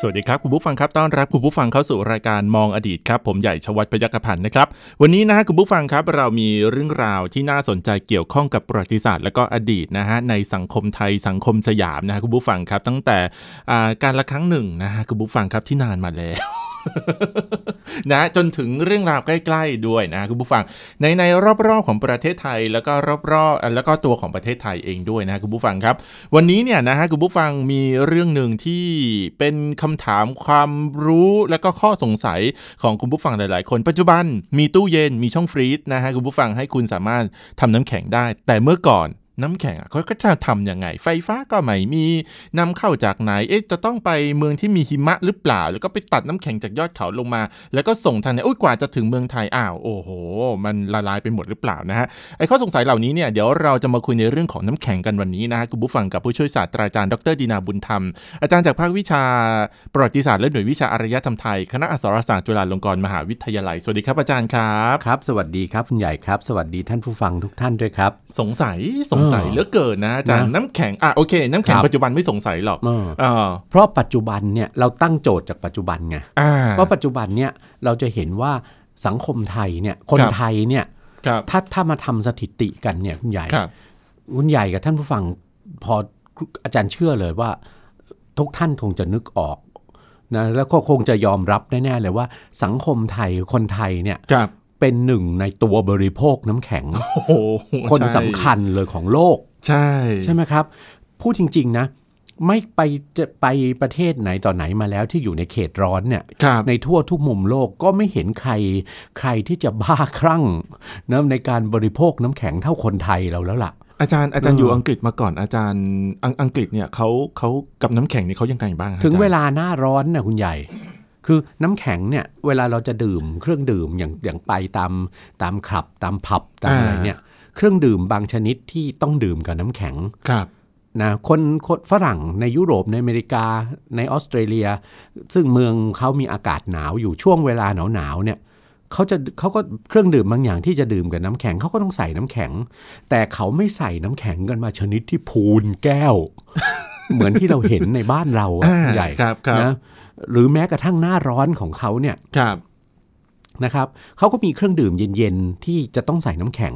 สวัสดีครับ คุณผู้ฟังครับต้อนรับคุณผู้ฟังเข้าสู่รายการมองอดีตครับ ผมใหญ่ชวัฒน์พยัคฆพันธ์นะครับวันนี้นะฮะคุณผู้ฟังครับเรามีเรื่องราวที่น่าสนใจเกี่ยวข้องกับประวัติศาสตร์ และก็อดีตนะฮะในสังคมไทยสังคมสยามนะฮะคุณผู้ฟังครับตั้งแต่การละครั้งหนึ่งนะฮะคุณผู้ฟังครับที่นานมาแล้ว นะจนถึงเรื่องราวใกล้ ๆด้วยนะคุณผู้ฟังในในรอบๆของประเทศไทยแล้วก็รอบๆแล้วก็ตัวของประเทศไทยเองด้วยนะคุณผู้ฟังครับ วันนี้เนี่ยนะฮะคุณผู้ฟังมีเรื่องหนึ่งที่เป็นคำถามความรู้และก็ข้อสงสัยของคุณผู้ฟังหลาย ๆ คนปัจจุบันมีตู้เย็นมีช่องฟรีซนะฮะคุณผู้ฟังให้คุณสามารถทำน้ำแข็งได้ แต่เมื่อก่อน น้ำแข็งอะเขาก็จะทำยังไง ไฟฟ้าก็ไม่มีนำเข้าจากไหน เอ๊ะจะต้องไปเมืองที่มีหิมะหรือเปล่า แล้วก็ไปตัดน้ำแข็งจากยอดเขาลงมา แล้วก็ส่งทางไหนอุ้ยกว่าจะถึงเมืองไทยอ้าวโอ้โห มันละลายไปหมดหรือเปล่านะฮะไอ้ข้อสงสัยเหล่านี้เนี่ยเดี๋ยวเราจะมาคุยในเรื่องของน้ำแข็งกันวันนี้นะฮะคุณผู้ฟังกับผู้ช่วยศาสตราจารย์ดรดีนาบุญธรรม อาจารย์จากภาควิชาประวัติศาสตร์และหน่วยวิชาอารยธรรมไทยคณะอักษรศาสตร์จุฬาลงกรณ์มหาวิทยาลัยสวัสดีครับอาจารย์ครับครับ สวัสดีครับคุณใหญ่ครับ สวัสดีท่านผู้ฟังทุกท่านด้วยครับ สงสัยสงสัยเออเหลือเกินนะอาจารย์นะน้ำแข็งอะโอเค น้ำแข็งครับปัจจุบันไม่สงสัยหรอกเออเออเพราะปัจจุบันเนี่ยเราตั้งโจทย์จากปัจจุบันไงอ่าเพราะปัจจุบันเนี่ยเราจะเห็นว่าสังคมไทยเนี่ยคนครับไทยเนี่ยครับถ้าถ้ามาทำสถิติกันเนี่ยคุณใหญ่ครับคุณใหญ่กับท่านผู้ฟังพออาจารย์เชื่อเลยว่า ทุกท่านคงจะนึกออกนะแล้วก็คงจะยอมรับแน่ๆเลยว่าสังคมไทยคนไทยเนี่ยครับ เป็นหนึ่งในตัวบริโภคน้ำแข็งโอ้โหคนใช่สำคัญเลยของโลก ใช่ ใช่ไหมครับ พูดจริง ๆ นะ ไม่ไปจะไปประเทศไหนต่อไหนมาแล้วที่อยู่ในเขตร้อนเนี่ยครับในทั่วทุกมุมโลกก็ไม่เห็นใคร ใครที่จะบ้าคลั่งนะในการบริโภคน้ำแข็งเท่าคนไทยเราแล้วล่ะอาจารย์อาจารย์เออออยู่อังกฤษมาก่อนอาจารย์อังอังกฤษเนี่ยเขาเขากับน้ำแข็งนี่เขายังไงบ้างอะถึงอจรย์เวลาหน้าร้อนน่ะคุณใหญ่ คือน้ำแข็งเนี่ยเวลาเราจะดื่มเครื่องดื่มอย่างอย่างไปตามตามคลับ ตามผับตามอะไรเนี่ยเครื่องดื่มบางชนิดที่ต้องดื่มกับน้ำแข็งครับนะคนคนฝรั่งในยุโรปในอเมริกาในออสเตรเลีย ซึ่งเมืองเขามีอากาศหนาวอยู่ช่วงเวลาหนาวหนาวๆเนี่ยเขาจะเขาก็เครื่องดื่มบางอย่างที่จะดื่มกับน้ำแข็งเขาก็ต้องใส่น้ำแข็ง แต่เขาไม่ใส่น้ำแข็งกันมาชนิดที่พูนแก้ว เหมือนที่เราเห็นในบ้านเราอะอ่าใหญ่ครับครับนะ หรือแม้กระทั่งหน้าร้อนของเขาเนี่ยครับนะครับเขาก็มีเครื่องดื่มเย็นๆที่จะต้องใส่น้ำแข็ง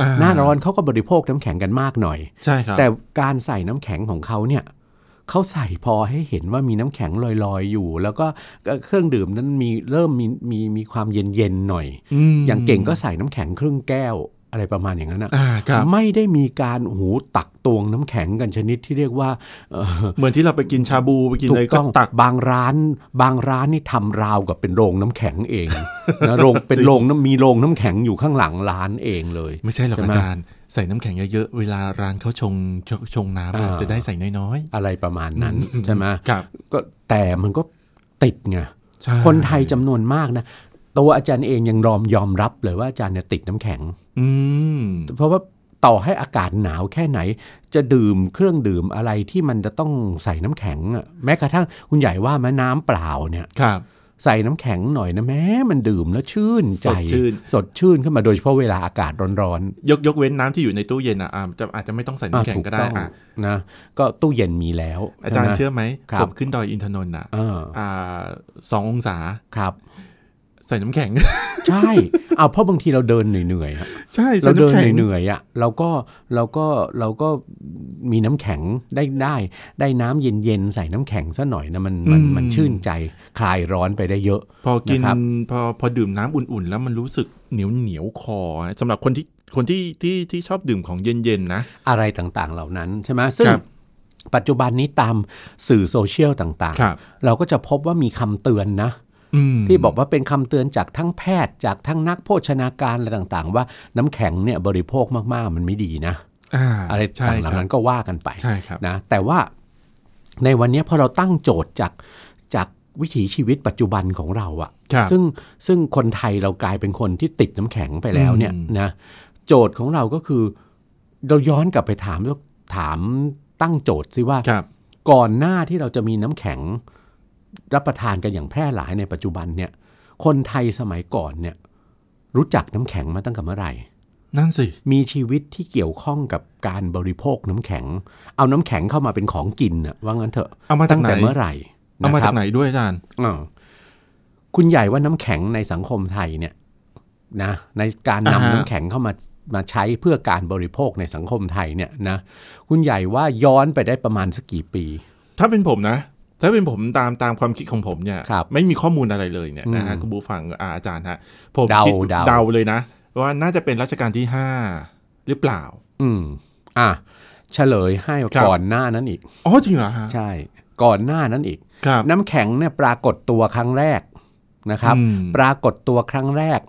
อ่หน้าร้อนเขาก็บริโภคน้ำแข็งกันมากหน่อยใช่ครับแต่การใส่น้ำแข็งของเขาเนี่ยเขาใส่พอให้เห็นว่ามีน้ำแข็งลอยๆอยู่ แล้วก็เครื่องดื่มนั้นมีเริ่มมีมีมีความเย็นๆหน่อยมอย่างเก่งก็ใส่น้ำแข็งครึ่งแก้ว อะไรประมาณอย่างนั้นนะอ่าครับไม่ได้มีการโอ้โหูตักตวงน้ำแข็งกันชนิดที่เรียกว่าเอ่อเหมือนที่เราไปกินชาบูไปกินถูอะไรกก็ต้องตักบางร้าน บางร้านนี่ทำราวกับเป็นโรงน้ำแข็งเองนะโรงเป็นโรงน้ำมีโรงน้ำแข็งอยู่ข้างหลังร้านเองเลย ไม่ใช่หรอกใช่ไหมอาจารย์ใส่น้ำแข็งเยอะๆ เวลาร้านเขาชงชงชงน้ำอะอ่าจะได้ใส่น้อยอะไรประมาณนั้นอืมใช่ไหมๆครับก็แต่มันก็ติดไงใช่คนไทยจำนวนมากนะ ตัวอาจารย์เองยังยอมยอมรับเลยว่าอาจารย์เนี่ยติดน้ำแข็ง อืมเพราะว่าต่อให้อากาศหนาวแค่ไหน จะดื่มเครื่องดื่มอะไรที่มันจะต้องใส่น้ำแข็งอะแม้กระทั่งคุณใหญ่ว่าแม้น้ำเปล่าเนี่ยครับใส่น้ำแข็งหน่อยนะแม้มันดื่มแล้วชื่นใจสดชื่นสดชื่นขึ้นมาโดยเฉพาะเวลาอากาศร้อนยกยกเว้นน้ำที่อยู่ในตู้เย็นอะอ่าจะอาจจะไม่ต้องใส่ๆน้ำแข็งถูก็ได้ต้องอะนะก็ตู้เย็นมีแล้ว อาจารย์ใไหมเชื่อไหมครับผมขึ้นดอยอินทนนท์อะเอออ่าสององศาครับ ใส่น้ำแข็ง ใช่เอาเพราะบางทีเราเดินเหนื่อยๆอะใช่ใส่เราเดินน้ำแข็งเหนื่อยๆอะเราก็เราก็เราก็มีน้ำแข็งได้ได้ ได้น้ำเย็นๆใส่น้ำแข็งซะหน่อยนะมันมันมันชื่นใจคลายร้อนไปได้เยอะ พอกินนะครับพอพอดื่มน้ำอุ่นๆ แล้วมันรู้สึกเหนียวเหนียวๆคอสำหรับคนที่คนที่ที่ที่ชอบดื่มของเย็นๆนะ อะไรต่างๆเหล่านั้นใช่ไหมซึ่งครับปัจจุบันนี้ตามสื่อโซเชียลต่างครับๆเราก็จะพบว่ามีคำเตือนนะอืม ที่บอกว่าเป็นคำเตือนจากทั้งแพทย์จากทั้งนักโภชนาการอะไรต่างๆ ว่าน้ำแข็งเนี่ยบริโภคมากๆ มันไม่ดีนะอ่าอะไรใช่ต่างๆเหล่าครับนั้นก็ว่ากันไปใช่ครับนะแต่ว่าในวันนี้พอเราตั้งโจทย์จากจากวิถีชีวิตปัจจุบันของเราอะครับซึ่งซึ่งคนไทยเรากลายเป็นคนที่ติดน้ำแข็งไปแล้วเนี่ยอืมนะโจทย์ของเราก็คือ เราย้อนกลับไปถามถามตั้งโจทย์สิว่าครับก่อนหน้าที่เราจะมีน้ำแข็ง รับประทานกันอย่างแพร่หลายในปัจจุบันเนี่ย คนไทยสมัยก่อนเนี่ยรู้จักน้ำแข็งมาตั้งแต่เมื่อไหร่ นั่นสิ มีชีวิตที่เกี่ยวข้องกับการบริโภคน้ำแข็ง เอาน้ำแข็งเข้ามาเป็นของกินน่ะว่างั้นเถอะ เอามาจาตั้กงไหนแต่เมื่อไหร่ เอามานะคจารับกไหนด้วยอาจารย์อ่าคุณใหญ่ว่าน้ำแข็งในสังคมไทยเนี่ยนะในการนำอ่าฮะน้ำแข็งเข้ามามาใช้เพื่อการบริโภคในสังคมไทยเนี่ยนะคุณใหญ่ว่าย้อนไปได้ประมาณสักกี่ปี ถ้าเป็นผมนะ ถ้าเป็นผมตามตามความคิดของผมเนี่ยครับไม่มีข้อมูลอะไรเลยเนี่ยนะฮะอืมคุณบูฟังอาอาจารย์ฮะผมเดาคิดเดาเดาเลยนะ ว่าน่าจะเป็นรัชกาลที่ห้าหรือเปล่า อืม อะเฉลยให้ครับก่อนหน้านั้นอีกอ๋อจริงเหรอฮะใช่ ก่อนหน้านั้นอีกครับน้ำแข็งเนี่ยปรากฏตัวครั้งแรกนะครับอืมปรากฏตัวครั้งแรก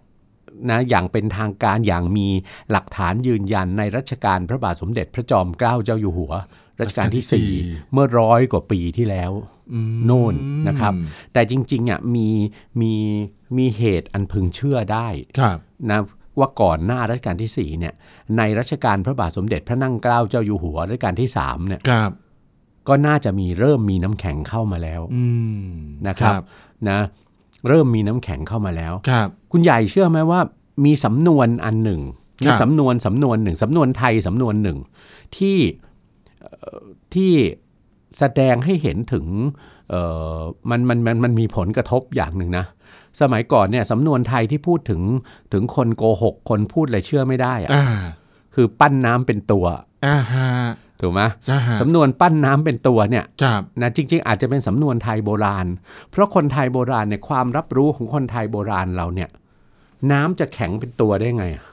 นะอย่างเป็นทางการอย่างมีหลักฐานยืนยันในรัชกาลพระบาทสมเด็จพระจอมเกล้าเจ้าอยู่หัว รัชกาลที่ 4 เมื่อร้อยกว่าปีที่แล้วอืมโน่นนะครับ แต่จริงๆอะมีมีมีเหตุอันพึงเชื่อได้ครับนะว่าก่อนหน้ารัชกาลที่4เนี่ยในรัชกาลพระบาทสมเด็จพระนั่งเกล้าเจ้าอยู่หัวรัชกาลที่3เนี่ยครับก็น่าจะมีเริ่มมีน้ำแข็งเข้ามาแล้วอืมนะครับนะเริ่มมีน้ำแข็งเข้ามาแล้วครับคุณใหญ่เชื่อไหมว่า มีสำนวนอันหนึ่งคมีรับสำนวนสำนวนหนึ่งสำนวนไทยสำนวนหนึ่งที่เอ่อ ที่แสดงให้เห็นถึงเอ่อมันมันมันมันมีผลกระทบอย่างหนึ่งนะ สมัยก่อนเนี่ยสำนวนไทยที่พูดถึงถึงคนโกหก คนพูดอะไรเชื่อไม่ได้อะอ่าคือปั้นน้ำเป็นตัวอ่าฮะถูกไหมใช่ฮะสำนวนปั้นน้ำเป็นตัวเนี่ยครับนะจริง ๆ อาจจะเป็นสำนวนไทยโบราณ เพราะคนไทยโบราณเนี่ยความรับรู้ของคนไทยโบราณเราเนี่ย น้ำจะแข็งเป็นตัวได้ไงอะ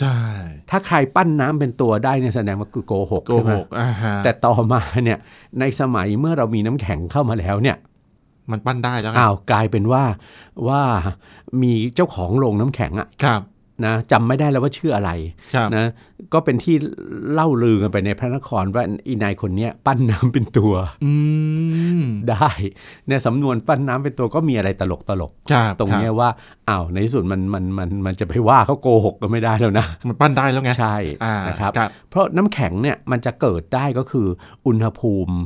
ใช่ ถ้าใครปั้นน้ำเป็นตัวได้เนี่ยแสดงว่าคือโกหกโกใช่ไหหมกอ่าฮะแต่ต่อมาเนี่ยในสมัยเมื่อเรามีน้ำแข็งเข้ามาแล้วเนี่ย มันปั้นได้แล้วไงอ้าวกลายเป็นว่าว่ามีเจ้าของโรงน้ำแข็งอะครับ นะจำไม่ได้แล้วว่าชื่ออะไรครับนะก็เป็นที่เล่าลือกันไปในพระนครว่าอีนายคนเนี้ยปั้นน้ำเป็นตัวอืมได้เนี่ยสำนวนปั้นน้ำเป็นตัวก็มีอะไรตลกตลกๆครับตรงเนี้ยคบว่าอ้าวในที่สุดมันมันมันมันจะไปว่าเขาโกหกก็ไม่ได้แล้วนะมันปั้นได้แล้วไงใช่อ่านะครับครับเพราะน้ำแข็งเนี่ยมันจะเกิดได้ก็คืออุณหภูมิ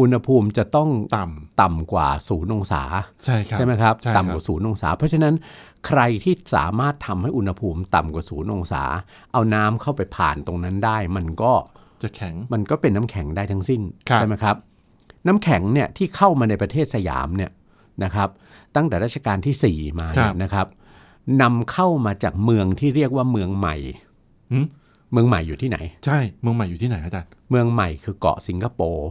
อุณหภูมิจะต้องต่ต่ำกว่าศูนย์องศาำใช่ครับใช่ไหมครับใช่ครับต่ำกว่าศูนย์องศา เพราะฉะนั้น ใครที่สามารถทำให้อุณหภูมิต่ำกว่าศูนย์องศา เอาน้ำเข้าไปผ่านตรงนั้นได้ มันก็จะแข็งมันก็เป็นน้ำแข็งได้ทั้งสิ้นครับใช่ไหมครับ น้ำแข็งเนี่ยที่เข้ามาในประเทศสยามเนี่ยนะครับ ตั้งแต่รัชกาลที่ 4 มาเนี่ยนะครับนำเข้ามาจากเมืองที่เรียกว่าเมืองใหม่หืมเมืองใหม่อยู่ที่ไหน ใช่เมืองใหม่อยู่ที่ไหนอาจารย์เมืองใหม่คือเกาะสิงคโปร์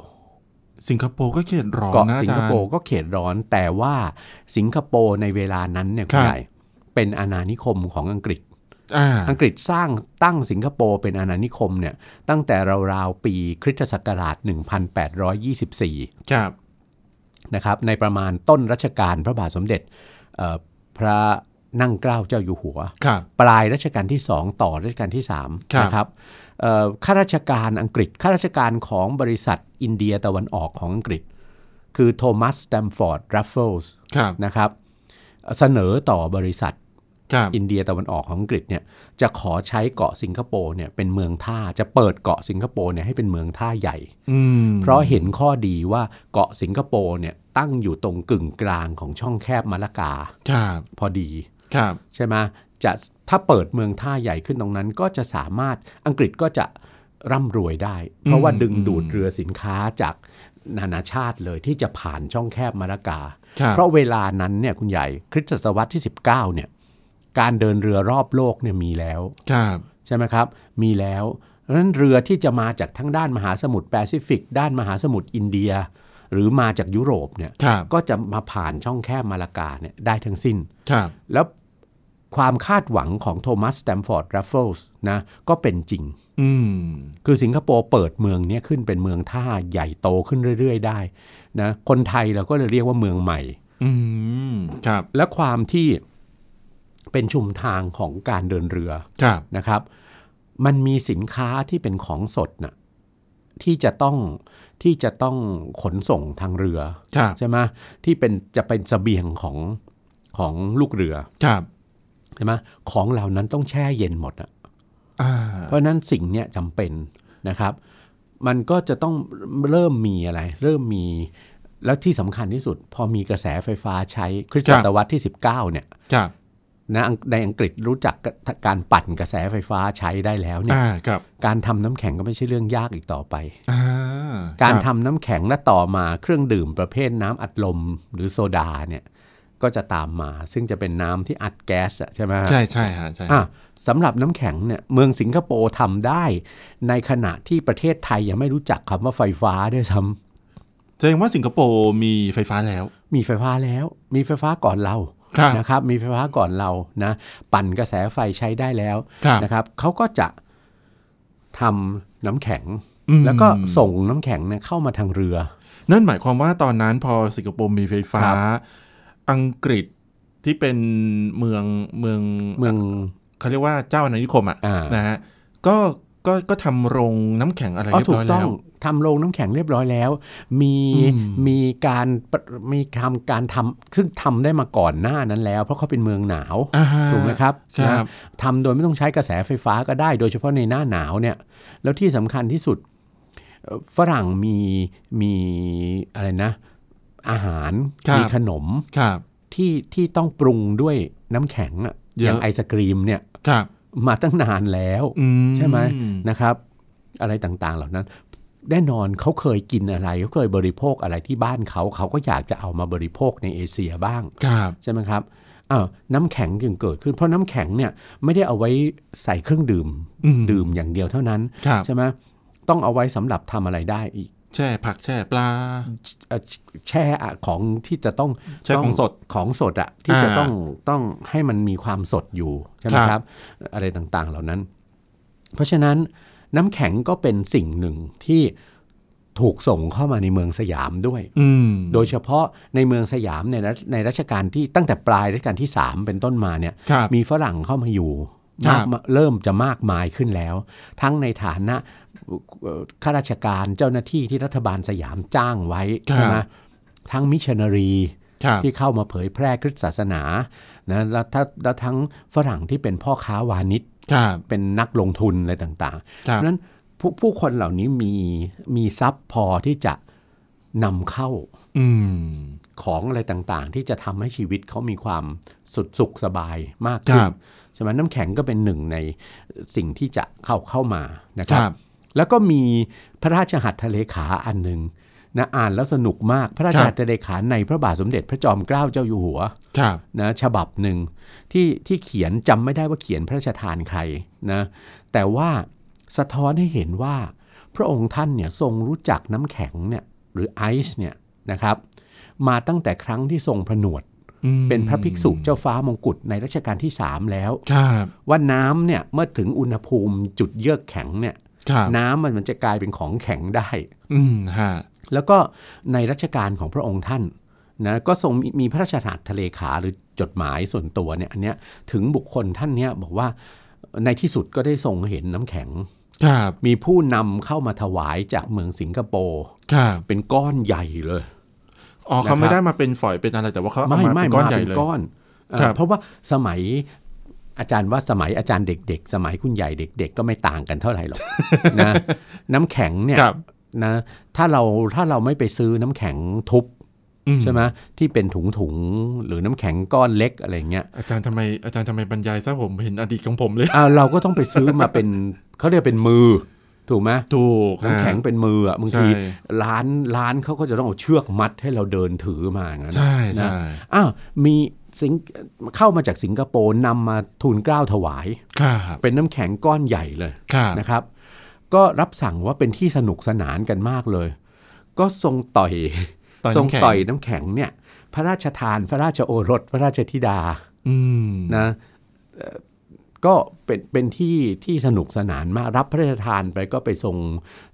สิงคโปร์ก็เขตร้อนเกาะนะอาสิงจารคย์โปร์ก็เขตร้อนแต่ว่าสิงคโปร์ในเวลานั้นเนี่ยคคุรัณบใหญ่ เป็นอาณานิคมของอังกฤษอ่าอังกฤษสร้างตั้งสิงคโปร์เป็นอาณานิคมเนี่ยตั้งแต่ราวๆปีคริสตศักราช 1824 ครับนะครับในประมาณต้นรัชกาลพระบาทสมเด็จเอ่อพระนั่งเกล้าเจ้าอยู่หัวครับปลายรัชกาลที่ 2 ต่อรัชกาลที่ครับ3นะครับเอ่อข้าราชการอังกฤษข้าราชการของบริษัทอินเดียตะวันออกของอังกฤษ คือโทมัสสแตมฟอร์ดรัฟเฟิลส์ครับนะครับเสนอต่อบริษัทครับ อินเดียตะวันออกของอังกฤษเนี่ยจะขอใช้เกาะสิงคโปร์เนี่ยเป็นเมืองท่าจะเปิดเกาะสิงคโปร์เนี่ยให้เป็นเมืองท่าใหญ่อืมเพราะเห็นข้อดีว่าเกาะสิงคโปร์เนี่ยตั้งอยู่ตรงกึ่งกลางของช่องแคบมาลากาครับพอดีครับใช่ไหมจะถ้าเปิดเมืองท่าใหญ่ขึ้นตรงนั้นก็จะสามารถอังกฤษก็จะร่ำรวยได้ เพราะว่าดึงดูดเรือสินค้าจากนานาชาติเลยที่จะผ่านช่องแคบมาลากาครับเพราะเวลานั้นเนี่ยคุณใหญ่คริสตศตวรรษที่ 19เนี่ย การเดินเรือรอบโลกเนี่ยมีแล้วครับใช่ไหมครับ มีแล้วเพราะฉะนั้นเรือที่จะมาจากทั้งด้านมหาสมุทรแปซิฟิก ด้านมหาสมุทรอินเดีย หรือมาจากยุโรปเนี่ยครับก็จะมาผ่านช่องแคบมาลากาเนี่ยได้ทั้งสิ้นครับแล้วความคาดหวังของโทมัสสแตมฟอร์ดรัฟเฟิลส์นะก็เป็นจริงอืมคือสิงคโปร์เปิดเมืองเนี้ขึ้นเป็นเมืองท่าใหญ่โตขึ้นเรื่อย ๆ ได้นะคนไทยเราก็เลยเรียกว่าเมืองใหม่อืมครับและความที่ เป็นชุมทางของการเดินเรือครับนะครับ มันมีสินค้าที่เป็นของสดน่ะที่จะต้องที่จะต้องขนส่งทางเรือครับใช่ไหมที่เป็นจะเป็นเสบียงของของลูกเรือครับใช่ไหมของเหล่านั้นต้องแช่เย็นหมดอะอ่าเพราะฉะนั้นสิ่งเนี้ยจำเป็นนะครับ มันก็จะต้องเริ่มมีอะไร เริ่มมีแล้วที่สำคัญที่สุด พอมีกระแสไฟฟ้าใช้คริสตศตวรรษที่ 19เนี่ยครับ นะอังในอังกฤษรู้จักการปั่นกระแสไฟฟ้าใช้ได้แล้วเนี่ยอ่าครับการทำน้ำแข็งก็ไม่ใช่เรื่องยากอีกต่อไปอ่าการคทำบน้ำแข็งและต่อมาเครื่องดื่มประเภทน้ำอัดลมหรือโซดาเนี่ยก็จะตามมา ซึ่งจะเป็นน้ำที่อัดแก๊สอะใช่ไหมฮะใช่ใช่ฮะใช่อะสำหรับน้ำแข็งเนี่ยเมืองสิงคโปร์ทำได้ ในขณะที่ประเทศไทยยังไม่รู้จักคำว่าไฟฟ้าด้วยซ้แสดงว่าสิงคโปร์มีไฟฟ้าแล้วำมีไฟฟ้าแล้ว มีไฟฟ้าก่อนเราครับ นะครับมีไฟฟ้าก่อนเรานะปั่นกระแสไฟใช้ได้แล้วครับนะครับเขาก็จะทำน้ำแข็งอืมแล้วก็ส่งน้ำแข็งเนี่ยเข้ามาทางเรือ นั่นหมายความว่าตอนนั้นพอสิงคโปร์มีไฟฟ้าครับอังกฤษที่เป็นเมืองเมืองเมืองเขาเรียกว่าเจ้าอาณานิคมอะอ่านะฮะก็ก็ก็ทำโรงน้ำแข็งอะไรอ๋อเรียบถูร้กอยต้แล้องว ทำโรงน้ำแข็งเรียบร้อยแล้ว มีอืมมีการปะมีทำการทำซึ่งทำได้มาก่อนหน้านั้นแล้ว เพราะเขาเป็นเมืองหนาวอ่าถูกไหมครับครับนะทำโดยไม่ต้องใช้กระแสไฟฟ้าก็ได้ โดยเฉพาะในหน้าหนาวเนี่ยแล้วที่สำคัญที่สุดเอ่อฝรั่งมีมีอะไรนะ อาหารครับมีขนมครับที่ที่ต้องปรุงด้วยน้ำแข็งอะเยอะอย่างไอศกรีมเนี่ยครับมาตั้งนานแล้วอืใช่ไหมนะครับ อะไรต่างๆเหล่านั้น แน่นอนเขาเคยกินอะไรเขาเคยบริโภคอะไรที่บ้านเขาเขาก็อยากจะเอามาบริโภคในเอเชียบ้างครับใช่ไหมครับอ้าวน้ำแข็งจึงเกิดขึ้น เพราะน้ำแข็งเนี่ยไม่ได้เอาไว้ใส่เครื่องดื่มอืมดื่มอย่างเดียวเท่านั้นครับใช่ไหมต้องเอาไว้สำหรับทำอะไรได้อีกแช่ผักแช่ปลาเอ่อแช่อะของที่จะต้องแช่ของสดของสดอะที่อ่าจะต้องต้องให้มันมีความสดอยู่ใช่ไหมครับครับอะไรต่างๆเหล่านั้น เพราะฉะนั้น น้ำแข็งก็เป็นสิ่งหนึ่งที่ถูกส่งเข้ามาในเมืองสยามด้วยอืมโดยเฉพาะในเมืองสยามในรัชในรัชกาลที่ตั้งแต่ปลายรัชกาลที่ 3 เป็นต้นมาเนี่ยครับมีฝรั่งเข้ามาอยู่ครัมากบมาเริ่มจะมากมายขึ้นแล้ว ทั้งในฐานะเอ่อข้าราชการเจ้าหน้าที่ที่รัฐบาลสยามจ้างไว้ใช่ไหมทั้งมิชชันนารีครับที่เข้ามาเผยแพร่คริสตศาสนานะแล้วถ้าแล้วทั้งฝรั่งที่เป็นพ่อค้าวานิชครับเป็นนักลงทุนอะไรต่างๆครับเพราะฉะนั้นผู้ผู้คนเหล่านี้มีมีทรัพย์พอที่จะนำเข้าอืมของอะไรต่างๆ ที่จะทำให้ชีวิตเขามีความสุดสุขสบายมากคขึ้นรับใช่ไหมน้ำแข็งก็เป็นหนึ่งในสิ่งที่จะเข้าเข้ามานะคครัรับบแล้วก็มีพระราชหัตถเลขาอันหนึ่ง นะอ่านแล้วสนุกมากพระราชครับหัตถเลขาในพระบาทสมเด็จพระจอมเกล้าเจ้าอยู่หัวครับนะฉบับหนึ่งที่ที่เขียนจำไม่ได้ว่าเขียนพระราชทานใครนะแต่ว่าสะท้อนให้เห็นว่าพระองค์ท่านเนี่ยทรงรู้จักน้ำแข็งเนี่ยหรือไอซ์เนี่ยนะครับมาตั้งแต่ครั้งที่ทรงผนวดอืมเป็นพระภิกษุเจ้าฟ้ามงกุฎในรัชกาลที่ 3 แล้วครับว่าน้ำเนี่ยเมื่อถึงอุณหภูมิจุดเยือกแข็งเนี่ยครับน้ำมันมันจะกลายเป็นของแข็งได้อืมฮะ แล้วก็ในรัชกาลของพระองค์ท่านนะก็ทรงมีมีพระราชทานทะเลขาหรือจดหมายส่วนตัวเนี่ยอันเนี้ยถึงบุคคลท่านเนี้ยบอกว่าในที่สุดก็ได้ทรงเห็นน้ำแข็งครับมีผู้นำเข้ามาถวายจากเมืองสิงคโปร์ครับเป็นก้อนใหญ่เลยอ๋อเขานะครับไม่ได้มาเป็นฝอยเป็นอะไรแต่ว่าเขาเอาไม่มาไม่เป็นก้อนมาใหญ่เป็นเลยก้อนเอ่อครับเพราะว่าสมัยอาจารย์ว่าสมัยอาจารย์เด็ก ๆ สมัยคุณใหญ่เด็ก ๆ ก็ไม่ต่างกันเท่าไหร่หรอกนะน้ำแข็งเนี่ยครับ นะถ้าเราถ้าเราไม่ไปซื้อน้ำแข็งทุบอืใช่ไหมที่เป็นถุงถุงๆหรือน้ำแข็งก้อนเล็กอะไรเงี้ยอาจารย์ทำไมอาจารย์ทำไมบรรยายซะผมเห็นอดีตของผมเลยอ่าเราก็ต้องไปซื้อมาเป็นเขาเรียกเป็นมือถูกไหมถูกน้ำแข็งเป็นมืออะบางทีใช่ร้านร้านเขาก็จะต้องเอาเชือกมัดให้เราเดินถือมาอย่างนั้นใช่นะใช่อ้าวมีสิงเข้ามาจากสิงคโปร์นำมาทูลเกล้าถวายครับเป็นน้ำแข็งก้อนใหญ่เลยครับนะครับ ก็รับสั่งว่าเป็นที่สนุกสนานกันมากเลย ก็ทรงต่อยต่อยทรงน้ำแข็งต่อยน้ำแข็งเนี่ย พระราชทาน พระราชโอรส พระราชธิดาอืมนะเอ่อก็เป็นเป็นที่ที่สนุกสนานมากรับพระราชทานไปก็ไปทรง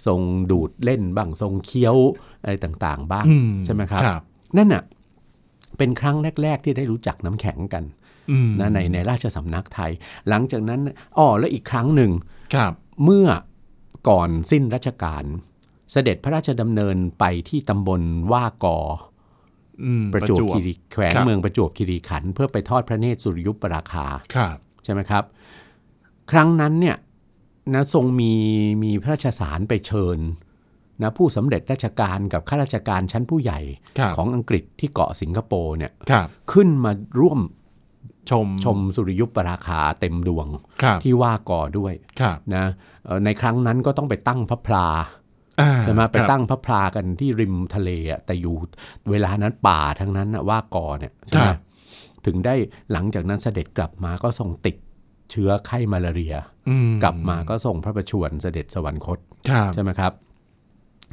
ทรงดูดเล่นบ้างทรงเคี้ยวอะไรต่างๆ บ้างอืใช่ไหมครับครับนั่นน่ะเป็นครั้งแรก ๆ ที่ได้รู้จักน้ำแข็งกันอืมนะในในราชสำนักไทย หลังจากนั้นอ๋อและอีกครั้งหนึ่งครับเมื่อ ก่อนสิ้นรัชกาลเสด็จพระราชดำเนินไปที่ตำบลว่ากออืมประจวบคีรีแขวงครับเมืองประจวบคีรีขันธ์เพื่อไปทอดพระเนตรสุริยุปราคาครับใช่ไหมครับ ครั้งนั้นเนี่ยนะทรงมีมีพระราชสารไปเชิญนะผู้สำเร็จราชการกับข้าราชการชั้นผู้ใหญ่ครับของอังกฤษที่เกาะสิงคโปร์เนี่ยครับขึ้นมาร่วม ชมชมสุริยุปราคาเต็มดวงครับที่ว่ากอด้วยครับนะเอ่อในครั้งนั้นก็ต้องไปตั้งพระพลาอ่าใช่ไหมไปครับตั้งพระพลากันที่ริมทะเลอะแต่อยู่เวลานั้นป่าทั้งนั้นน่ะว่ากอเนี่ยใช่ไหมครับถึงได้หลังจากนั้นเสด็จกลับมาก็ทรงติดเชื้อไข้มาลาเรียอืมกลับมาก็ส่งพระประชวรเสด็จสวรรคตครับใช่ไหมครับ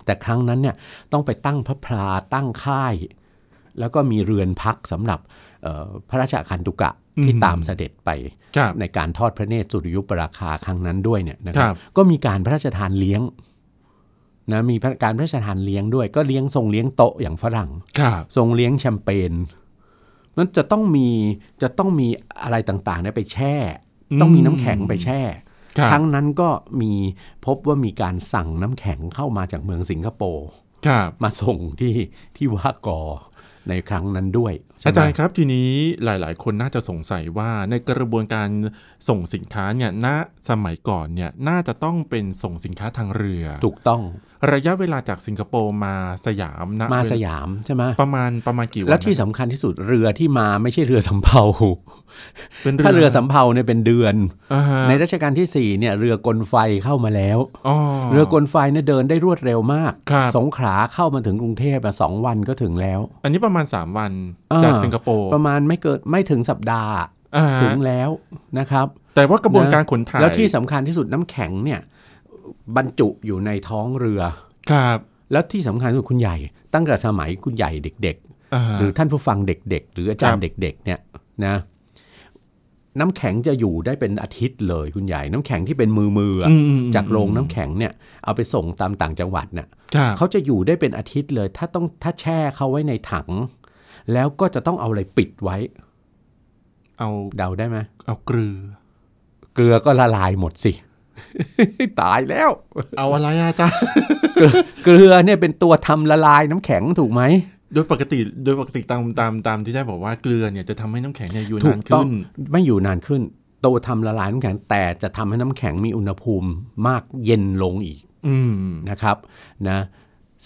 แต่ครั้งนั้นเนี่ยต้องไปตั้งพระพลาตั้งค่าย แล้วก็มีเรือนพักสำหรับเอ่อพระราชคันตุกะ ที่ตามเสด็จไปครับในการทอดพระเนตรสุริยุปราคาครั้งนั้นด้วยเนี่ยนะคครัรับบก็มีการพระราชทานเลี้ยงนะมีการพระราชทานเลี้ยงด้วย ก็เลี้ยงทรงเลี้ยงโต๊ะอย่างฝรั่งครับทรงเลี้ยงแชมเปญนั้นจะต้องมีจะต้องมีอะไรต่างๆเนี่ยไปแช่ ต้องมีน้ำแข็งไปแช่ครับครั้งนั้นก็มีพบว่ามีการสั่งน้ำแข็งเข้ามาจากเมืองสิงคโปร์ครับมาส่งที่ที่ว่ากอในครั้งนั้นด้วยใช่ อาไหมจารย์ครับทีนี้หลาย ๆ คนน่าจะสงสัยว่าในกระบวนการส่งสินค้าเนี่ยณสมัยก่อนเนี่ยน่าจะต้องเป็นส่งสินค้าทางเรือ ถูกต้อง ระยะเวลาจากสิงคโปร์มาสยามนะมาเป็นสยามใช่ไหมประมาณประมาณกี่วันแล้วที่นะสำคัญที่สุดเรือที่มาไม่ใช่เรือสำเภาเป็นถ้าเรือสำเภาเนี่ยเป็นเดือนอ่าฮะในรัชกาลที่ 4 เนี่ยเรือกลไฟเข้ามาแล้วอ๋อเรือกลไฟเนี่ยเดินได้รวดเร็วมากครับสงขลาเข้ามาถึงกรุงเทพอะสองวันก็ถึงแล้ว อันนี้ประมาณ 3 วันอ่าจากสิงคโปร์ประมาณไม่เกินไม่ถึงสัปดาห์อ่าฮะถึงแล้วนะครับ แต่ว่ากระบวนการขนถ่ายแล้วที่สำคัญที่สุดน้ำแข็งเนี่ย บรรจุอยู่ในท้องเรือ ครับ แล้วที่สำคัญที่สุดคุณใหญ่ ตั้งแต่สมัยคุณใหญ่เด็กาๆหรือท่านผู้ฟังเด็ก ๆ หรืออาจารครัย์บเด็ก ๆ เนี่ยนะน้ำแข็งจะอยู่ได้เป็นอาทิตย์เลยคุณใหญ่ น้ำแข็งที่เป็นมือมือๆอะอืมอืมอืมจากโรงน้ำแข็งเนี่ยเอาไปส่งตามต่างจังหวัดเนี่ยครับเขาจะอยู่ได้เป็นอาทิตย์เลย ถ้าต้องถ้าแช่เขาไว้ในถัง แล้วก็จะต้องเอาอะไรปิดไว้ เอาเดาได้ไหมเอาเกลือ เกลือก็ละลายหมดสิ ตายแล้ว เอาอะไรอะอาจารย์เกลือเกลือเนี่ยเป็นตัวทำละลายน้ำแข็งถูกไหมโดยปกติโดยปกติตามตามตามที่ได้บอกว่าเกลือเนี่ยจะทำให้น้ำแข็งเนี่ยอยู่ถูนานกต้อขึ้งนไม่อยู่นานขึ้น ตัวทำละลายน้ำแข็งแต่จะทำให้น้ำแข็งมีอุณหภูมิมากเย็นลงอีก อืมนะครับนะ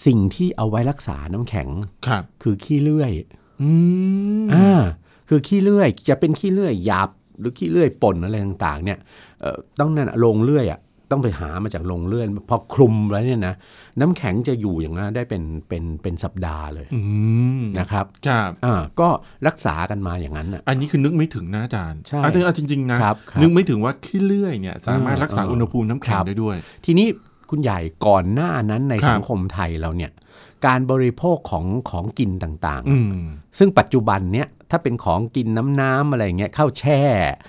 สิ่งที่เอาไว้รักษาน้ำแข็งครับ คือขี้เลื่อย อืมอ่าคือขี้เลื่อยจะเป็นขี้เลื่อยหยาบ หรือขี้เลื่อยป่นอะไรต่างๆเนี่ยเอ่อต้องนั่นอะโรงเลื่อยอะต้องไปหามาจากโรงเลื่อยพอคลุมแล้วเนี่ยนะน้ำแข็งจะอยู่อย่างนั้นได้เป็นเป็นเป็นสัปดาห์เลยอืมนะครับครับอ่าก็รักษากันมาอย่างนั้นอะอันนี้คือนึกไม่ถึงนะอาจารย์ใช่อะเอาจริงๆนะครับครับนึกไม่ถึงว่าขี้เลื่อยเนี่ยสามารถเออรักษาเอออุอุณหภูมิน้ำแข็งครับได้ด้วย ทีนี้คุณใหญ่ก่อนหน้านั้นในครับสังคมไทยเราเนี่ย การบริโภคของของกินต่างๆอืมซึ่งปัจจุบันเนี่ยถ้าเป็นของกินน้ำน้ำอะไรอย่างเงี้ยข้าวแช่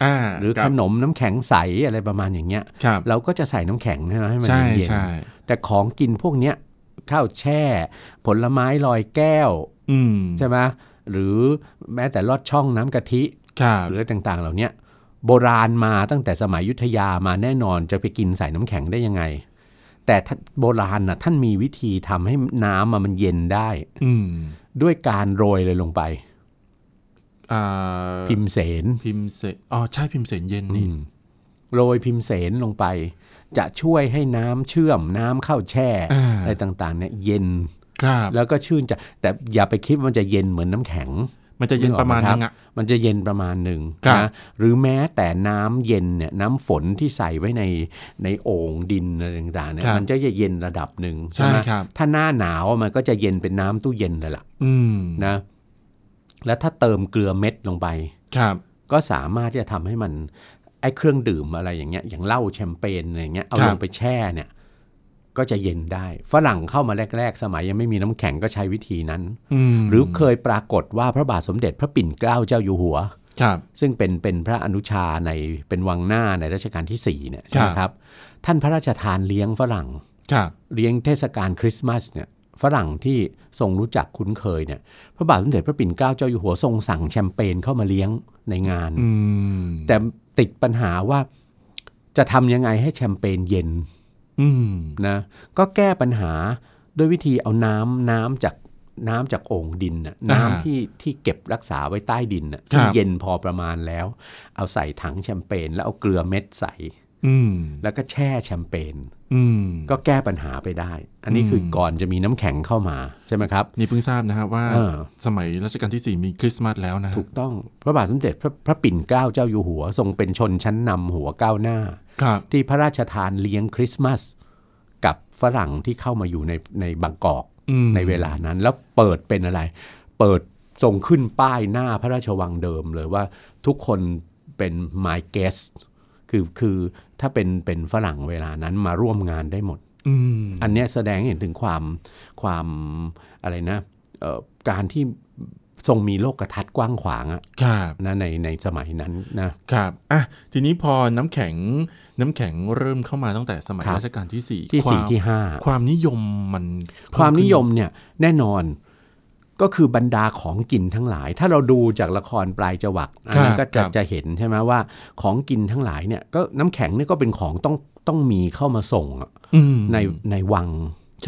อ่าหรือคขบนมน้ำแข็งใสอะไรประมาณอย่างเงี้ยครับเราก็จะใส่น้ำแข็งใช่ไหมให้มันใช่เย็นใช่ๆแต่ของกินพวกเนี้ยข้าวแช่ ผลไม้ลอยแก้วอืมใช่ไหมหรือแม้แต่ลอดช่องน้ำกะทิครับหรือต่างๆ เหล่าเนี้ยโบราณมาตั้งแต่สมัยอยุทธยามาแน่นอนจะไปกินใส่น้ำแข็งได้ยังไง แต่ท่านโบราณนะท่านมีวิธีทำให้น้ำอะมันเย็นได้อืมด้วยการโรยเลยลงไปอ่าพิมเสนพิมเสนอ๋อใช่พิมเสนเย็นนี่อืมโรยพิมเสนลงไป จะช่วยให้น้ำเชื่อมน้ำเข้าแช่อ่าอะไรต่างๆ เนี่ยเย็นครับแล้วก็ชื่นใจแต่อย่าไปคิดว่ามันจะเย็นเหมือนน้ำแข็ง มันจะเย็นนึกออกประมาณไหมครันึบงอะมันจะเย็นประมาณหนึ่งครับนะหรือแม้แต่น้ำเย็นเนี่ยน้ำฝนที่ใส่ไว้ในในโอ่งดินอะไรต่างๆเนี่ยมันจะเย็นระดับหนึ่งใช่ไหมครับถ้าหน้าหนาวมันก็จะเย็นเป็นน้ำตู้เย็นเลยล่ะอืมนะ แล้วถ้าเติมเกลือเม็ดลงไปครับ ก็สามารถที่จะทำให้มันไอ้เครื่องดื่มอะไรอย่างเงี้ยอย่างเหล้าแชมเปญอะไรอย่างเงี้ยเอาครับลงไปแช่เนี่ย ก็จะเย็นได้ ฝรั่งเข้ามาแรก ๆ สมัยยังไม่มีน้ำแข็งก็ใช้วิธีนั้นอืมหรือเคยปรากฏว่าพระบาทสมเด็จพระปิ่นเกล้าเจ้าอยู่หัวครับซึ่งเป็นเป็นพระอนุชาในเป็นวังหน้าในรัชกาลที่ 4 เนี่ยใช่ไหมครับครับ ท่านพระราชทานเลี้ยงฝรั่งครับเลี้ยงเทศกาลคริสต์มาสเนี่ยฝรั่งที่ทรงรู้จักคุ้นเคยเนี่ยพระบาทสมเด็จพระปิ่นเกล้าเจ้าอยู่หัวทรงสั่งแชมเปญเข้ามาเลี้ยงในงานอืมแต่ติดปัญหาว่าจะทำยังไงให้แชมเปญเย็น อืมนะก็แก้ปัญหาด้วยวิธีเอาน้ำน้ำจากน้ำจากโอ่งดินน่ะอ่าน้ำที่ที่เก็บรักษาไว้ใต้ดินน่ะซึ่งครับเย็นพอประมาณแล้ว เอาใส่ถังแชมเปญแล้วเอาเกลือเม็ดใส่อืม แล้วก็แช่แชมเปญอืมก็แก้ปัญหาไปได้ อันนี้คือก่อนจะมีน้ำแข็งเข้ามาใช่ไหมครับ นี่เพิ่งทราบนะครับว่าเออสมัยรัชกาลที่สี่มีคริสต์มาสแล้วนะฮะถูกต้องพระบาทสมเด็จพระพระปิ่นเกล้าเจ้าอยู่หัว ทรงเป็นชนชั้นนำหัวก้าวหน้าครับที่พระราชทานเลี้ยงคริสต์มาสกับฝรั่งที่เข้ามาอยู่ในในบางกอกอืมในเวลานั้น แล้วเปิดเป็นอะไร เปิดทรงขึ้นป้ายหน้าพระราชวังเดิมเลยว่าทุกคนเป็น my guest คือคือถ้าเป็นเป็นฝรั่งเวลานั้นมาร่วมงานได้หมดอืมอันเนี้ยแสดงให้เห็นถึงความความอะไรนะเอ่อการที่ทรงมีโลกทัศน์กว้างขวางอะครับนะในในสมัยนั้นนะครับอะทีนี้พอน้ำแข็งน้ำแข็งเริ่มเข้ามาตั้งแต่สมัยครับรัชกาลที่สี่ที่สี่ความที่ห้าความนิยมมันความนิยมเพิ่เนี่ยแน่นอน ก็คือบรรดาของกินทั้งหลาย ถ้าเราดูจากละครปลายจวักอันนั้นก็จะจะเห็นใช่ไหมว่าของกินทั้งหลายเนี่ยก็น้ำแข็งเนี่ยก็เป็นของต้องต้องมีเข้ามาส่งอะอืมในในวัง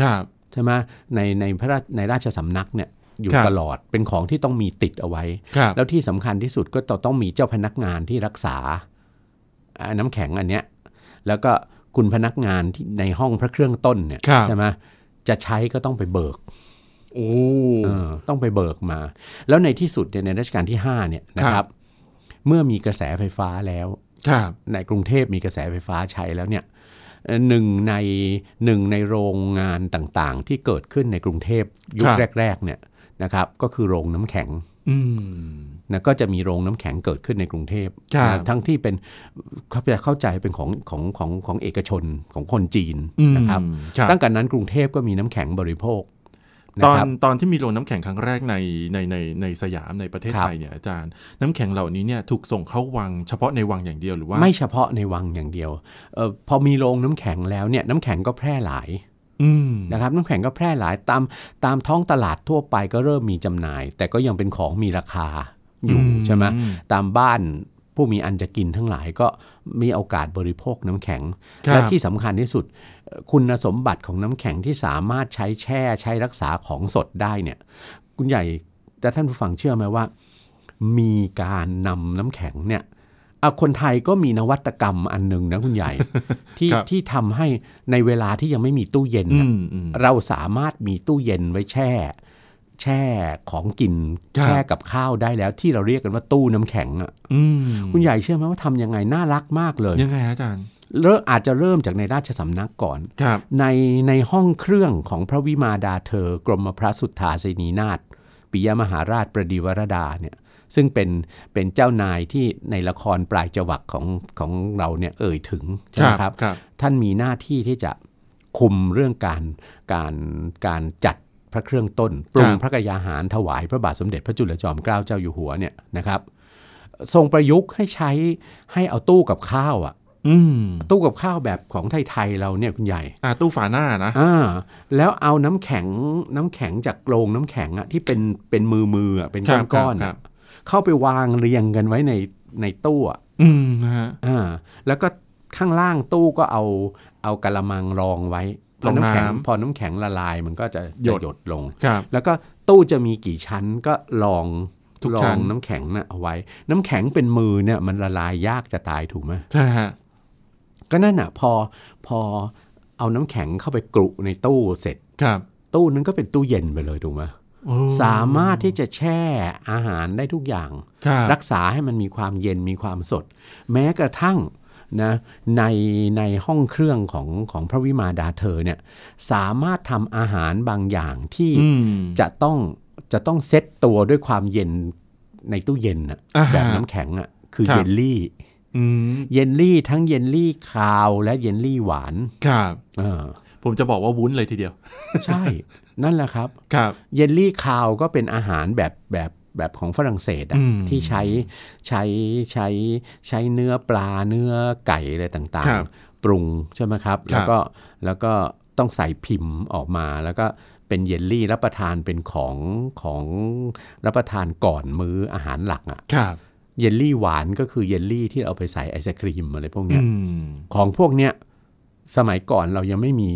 ครับใช่ไหมในในพระราชในราชสำนักเนี่ยอยู่ครับตลอดเป็นของที่ต้องมีติดเอาไว้ครับแล้วที่สำคัญที่สุดก็ต้องต้องมีเจ้าพนักงานที่รักษาอ่าน้ำแข็งอันเนี้ยแล้วก็คุณพนักงานที่ในห้องพระเครื่องต้นเนี่ยครับใช่ไหมจะใช้ก็ต้องไปเบิก โอ้เออต้องไปเบิกมา แล้วในที่สุดเนี่ยในรัชกาลที่5เนี่ยนะคครัรับบเมื่อมีกระแสไฟฟ้าแล้วครับในกรุงเทพมีกระแสไฟฟ้าใช้แล้วเนี่ยเอ่อหนึ่งในหนึ่งในโรงงานต่างๆ ที่เกิดขึ้นในกรุงเทพยุคแรก ๆ เนี่ยนะครับ ก็คือโรงน้ำแข็งอืมนะก็จะมีโรงน้ำแข็งเกิดขึ้นในกรุงเทพครับนะทั้งที่เป็นเขาจะเข้าใจเป็นของของของของเอกชนของคนจีนอืมนะครับครับตั้งแต่นั้นกรุงเทพก็มีน้ำแข็งบริโภค ตนะอนครับตอนที่มีโรงน้ำแข็งครั้งแรกในในในในสยามในประเทศครับไทยเนี่ยอาจารย์ น้ำแข็งเหล่านี้เนี่ยถูกส่งเข้าวังเฉพาะในวังอย่างเดียวหรือว่า ไม่เฉพาะในวังอย่างเดียวเออพอมีโรงน้ำแข็งแล้วเนี่ยน้ำแข็งก็แพร่หลายอืมนะครับน้ำแข็งก็แพร่หลายตามตามท้องตลาดทั่วไปก็เริ่มมีจำหน่าย แต่ก็ยังเป็นของมีราคาอยู่ใช่ไหมตามบ้าน ผู้มีอันจะกินทั้งหลายก็มีโอกาสบริโภคน้ำแข็งครับและที่สำคัญที่สุดเอ่อคุณสมบัติของน้ำแข็งที่สามารถใช้แช่ใช้รักษาของสดได้เนี่ยคุณใหญ่แต่ท่านผู้ฟังเชื่อไหมว่า มีการนำน้ำแข็งเนี่ยอะคนไทยก็มีนวัตกรรมอันหนึ่งนะคุณใหญ่ ที่ครับที่ทำให้ในเวลาที่ยังไม่มีตู้เย็นอืน่ะมอืมเราสามารถมีตู้เย็นไว้แช่ แช่ของกินครับแช่กับข้าวได้แล้ว ที่เราเรียกกันว่าตู้น้ำแข็งอะอืมคุณใหญ่เชื่อไหมว่าทำยังไงน่ารักมากเลย ยังไงฮะอาจารย์เริ่มอาจจะเริ่มจากในราชสำนักก่อนครับในในห้องเครื่องของพระวิมาดาเธอกรมพระสุทธาสนีนาถปิยมหาราชประดิวรดาเนี่ยซึ่งเป็นเป็นเจ้านายที่ในละครปลายจวักของของเราเนี่ยเอ่ยถึงใช่ไหมครับครับท่านมีหน้าที่ที่จะคุมเรื่องการการการจัด พระเครื่องต้นปรุงครับพระกยาหารถวายพระบาทสมเด็จพระจุลจอมเกล้าเจ้าอยู่หัวเนี่ยนะครับ ทรงประยุกต์ให้ใช้ให้เอาตู้กับข้าวอะอืมตู้กับข้าวแบบของไทยๆเราเนี่ยคุณใหญ่อ่าตู้ฝาหน้านะอ่าแล้วเอาน้ำแข็งน้ำแข็งจากโรงน้ำแข็งอะที่เป็นเป็นมือมือๆอะเป็นครับก้อนๆครัอะบเข้าไปวางเรียงกันไว้ในในตู้อะอืมนะฮะอ่าแล้วก็ข้างล่างตู้ก็เอาเอากระมังรองไว้ พอรองน้ำแข็งน้ำพอน้ำแข็งละลายมันก็จะหยจะดหยดลงครับแล้วก็ตู้จะมีกี่ชั้นก็ลองทุกลชั้องนน้ำแข็งน่ะเอาไว้ น้ำแข็งเป็นมือเนี่ยมันละลายยากจะตายถูกไหมใช่ฮะก็นั่นอะพอพอเอาน้ำแข็งเข้าไปกรุในตู้เสร็จครับ ตู้นั้นก็เป็นตู้เย็นไปเลยถูกไหมโอ้สามารถที่จะแช่อาหารได้ทุกอย่างครับรักษาให้มันมีความเย็นมีความสด แม้กระทั่ง นะในในห้องเครื่องของของพระวิมาดาเธอเนี่ยสามารถทำอาหารบางอย่างที่อืมจะต้องจะต้องเซ็ตตัวด้วยความเย็นในตู้เย็นน่ะอ่าฮะแบบน้ำแข็งอะคือครับเยลลี่อืมเยลลี่ทั้งเยลลี่คาวและเยลลี่หวานครับเออผมจะบอกว่าวุ้นเลยทีเดียว ใช่ นั่นแหละครับครับ เยลลี่คาวก็เป็นอาหารแบบแบบ แบบของฝรั่งเศสอะอืมที่ใช้ใช้ใช้ใช้เนื้อปลาเนื้อไก่อะไรต่างครับๆปรุงใช่ไหมครับครับแล้วก็แล้วก็ต้องใส่พิมพ์ออกมาแล้วก็เป็นเยลลี่รับประทานเป็นของของรับประทานก่อนมื้ออาหารหลักอะครับเยลลี่หวานก็คือเยลลี่ที่เอาไปใส่ไอศครีมอะไรพวกอืเนี้ยมของพวกเนี้ยสมัยก่อนเรายังไม่มี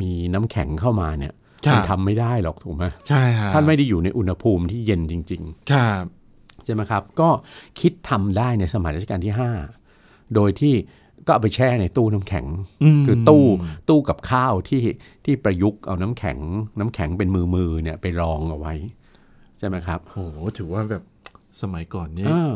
มีน้ำแข็งเข้ามาเนี่ยครั มันบทำไม่ได้หรอกถูกไหมใช่ฮะท่านไม่ได้อยู่ในอุณหภูมิที่เย็นจริงครับๆใช่ไหมครับ ก็คิดทำได้ในสมัยรัชกาลที่ 5 โดยที่ก็เอาไปแช่ในตู้น้ำแข็งมคือตู้ตู้กับข้าวที่ที่ประยุกต์เอาน้ำแข็ง น้ำแข็งเป็นมือมือๆเนี่ยไปรองเอาไว้ ใช่ไหมครับโอ้โหถือว่าแบบสมัยก่อนนี่เออ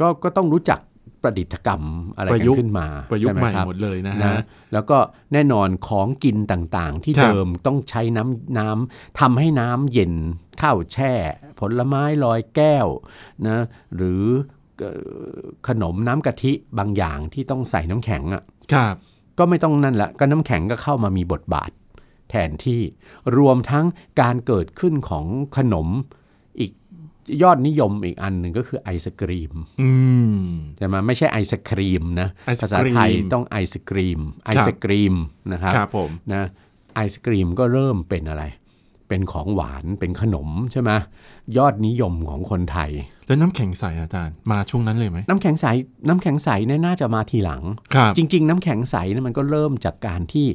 ก็ก็ต้องรู้จัก ประดิษฐกรรมอะไรประกัยุนกต์ขึ้นมาประยุกต์ช่ใหม่ไครับหมดเลยนะนะฮะแล้วก็แน่นอนของกินต่างๆ ที่ครับเดิมต้องใช้น้ำน้ำทำให้น้ำเย็นข้าวแช่ ผลไม้ลอยแก้วนะหรือเอ่อขนมน้ำกะทิบางอย่างที่ต้องใส่น้ำแข็งอะครับก็ไม่ต้องนั่นละก็น้ำแข็งก็เข้ามามีบทบาทแทนที่รวมทั้งการเกิดขึ้นของขนมอีก ยอดนิยมอีกอันหนึ่งก็คือไอศกรีมอืมใช่ไหมไม่ใช่ไอศครีมนะไอศกรีมภาษาไทยต้องไอศกรีมไอศกรีมนะครับครับผมนะไอศกรีมก็เริ่มเป็นอะไร เป็นของหวานเป็นขนมใช่ไหมยอดนิยมของคนไทย แล้วน้ำแข็งใสอาจารย์มาช่วงนั้นเลยไหมน้ำแข็งใสน้ำแข็งใสเนี่ยน่าจะมาทีหลังครับจริง ๆ น้ำแข็งใสเนี่ยมันก็เริ่มจากการที่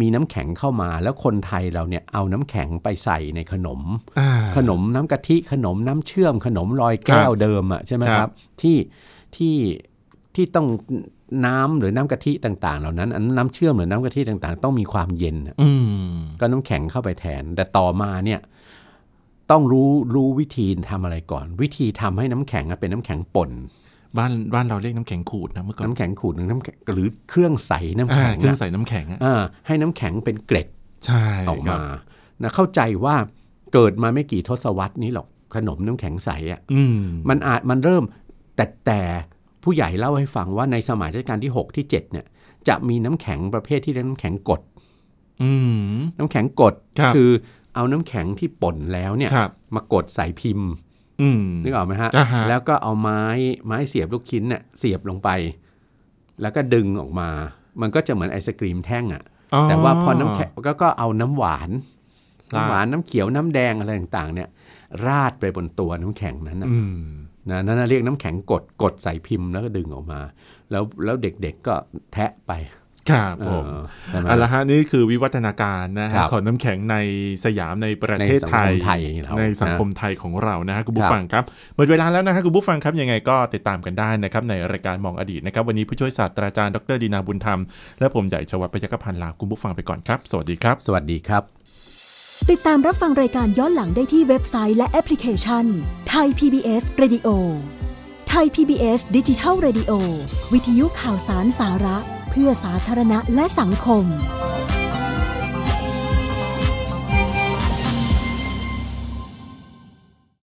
มีน้ำแข็งเข้ามา แล้วคนไทยเราเนี่ยเอาน้ำแข็งไปใส่ในขนมอ่าขนมน้ำกะทิขนมน้ำเชื่อม ขนมลอยแก้วเดิมอะใช่ไหมคครัรับบที่ที่ที่ต้องน้ำหรือน้ำกะทิต่างๆ เหล่านั้นอันน้ำเชื่อมหรือน้ำกะทิต่างๆ ต้องมีความเย็นอะอืมก็น้ำแข็งเข้าไปแทน แต่ต่อมาเนี่ย ต้องรู้รู้วิธีทำอะไรก่อน วิธีทำให้น้ำแข็งอะเป็นน้ำแข็งป่น บ้านบ้านเราเรียกน้ำแข็งขูดนะเมื่อก่อนน้ำแข็งขูดหรือน้ำแข็งหรือเครื่องใสน้ำอ่าแข็งเครื่องอะใส่น้ำแข็งอะอ่าให้น้ำแข็งเป็นเกร็ดใช่ออกครัมาบนะเข้าใจว่าเกิดมาไม่กี่ทศวรรษนี้หรอกขนมน้ำแข็งใสอะอืมมันอาจมันเริ่มแต่แต่ผู้ใหญ่เล่าให้ฟังว่าในสมัยรัชกาลที่ 6 ที่ 7 เนี่ย จะมีน้ำแข็งประเภทที่เรียกน้ำแข็งกดอืมน้ำแข็งกดครับอเอาน้ำแข็งที่ป่นแล้วเนี่ยครับมากดใส่พิมพ์อืม นึกออกไหมฮะอ่าฮะ แล้วก็เอาไม้ไม้เสียบลูกชิ้นเนี่ยเสียบลงไป แล้วก็ดึงออกมา มันก็จะเหมือนไอศกรีมแท่งอะอ๋อแต่ว่าพอน้ำแข็งก็ก็เอาน้ำหวานราดน้ำหวานน้ำเขียวน้ำแดงอะไรต่างๆ เนี่ย ราดไปบนตัวน้ำแข็งนั้นนะอืมนะนั่นนะเรียกน้ำแข็งกดกดใส่พิมพ์แล้วก็ดึงออกมา แล้วแล้วเด็กๆก็แทะไป ครับเอผมอใช่ไหมเอาละฮะนี่คือวิวัฒนาการนะครัฮะบของน้ำแข็งในสยามในประในเทศสังไทคยมไทยเราในสังคมนะไทยของเรานะฮะคุณคผู้รับฟังครับหมดเวลาแล้วนะฮะคุณผู้ฟังครับยังไงก็ติดตามกันได้นะครับในรายการมองอดีตนะครับวันนี้ผู้ช่วยศาสตราจารย์ดรดีนาบุญธรรม และผมใหญ่ชวัฒน์พยัคฆพันธ์ลาคุณผู้ฟังไปก่อนครับ สวัสดีครับ สวัสดีครับ ติดตามรับฟังรายการย้อนหลังได้ที่เว็บไซต์และแอปพลิเคชันไทย PBS Radio ไทย PBS ดิจิทัล Radio วิทยุข่าวสารสาระเพื่อสาธารณะและสังคม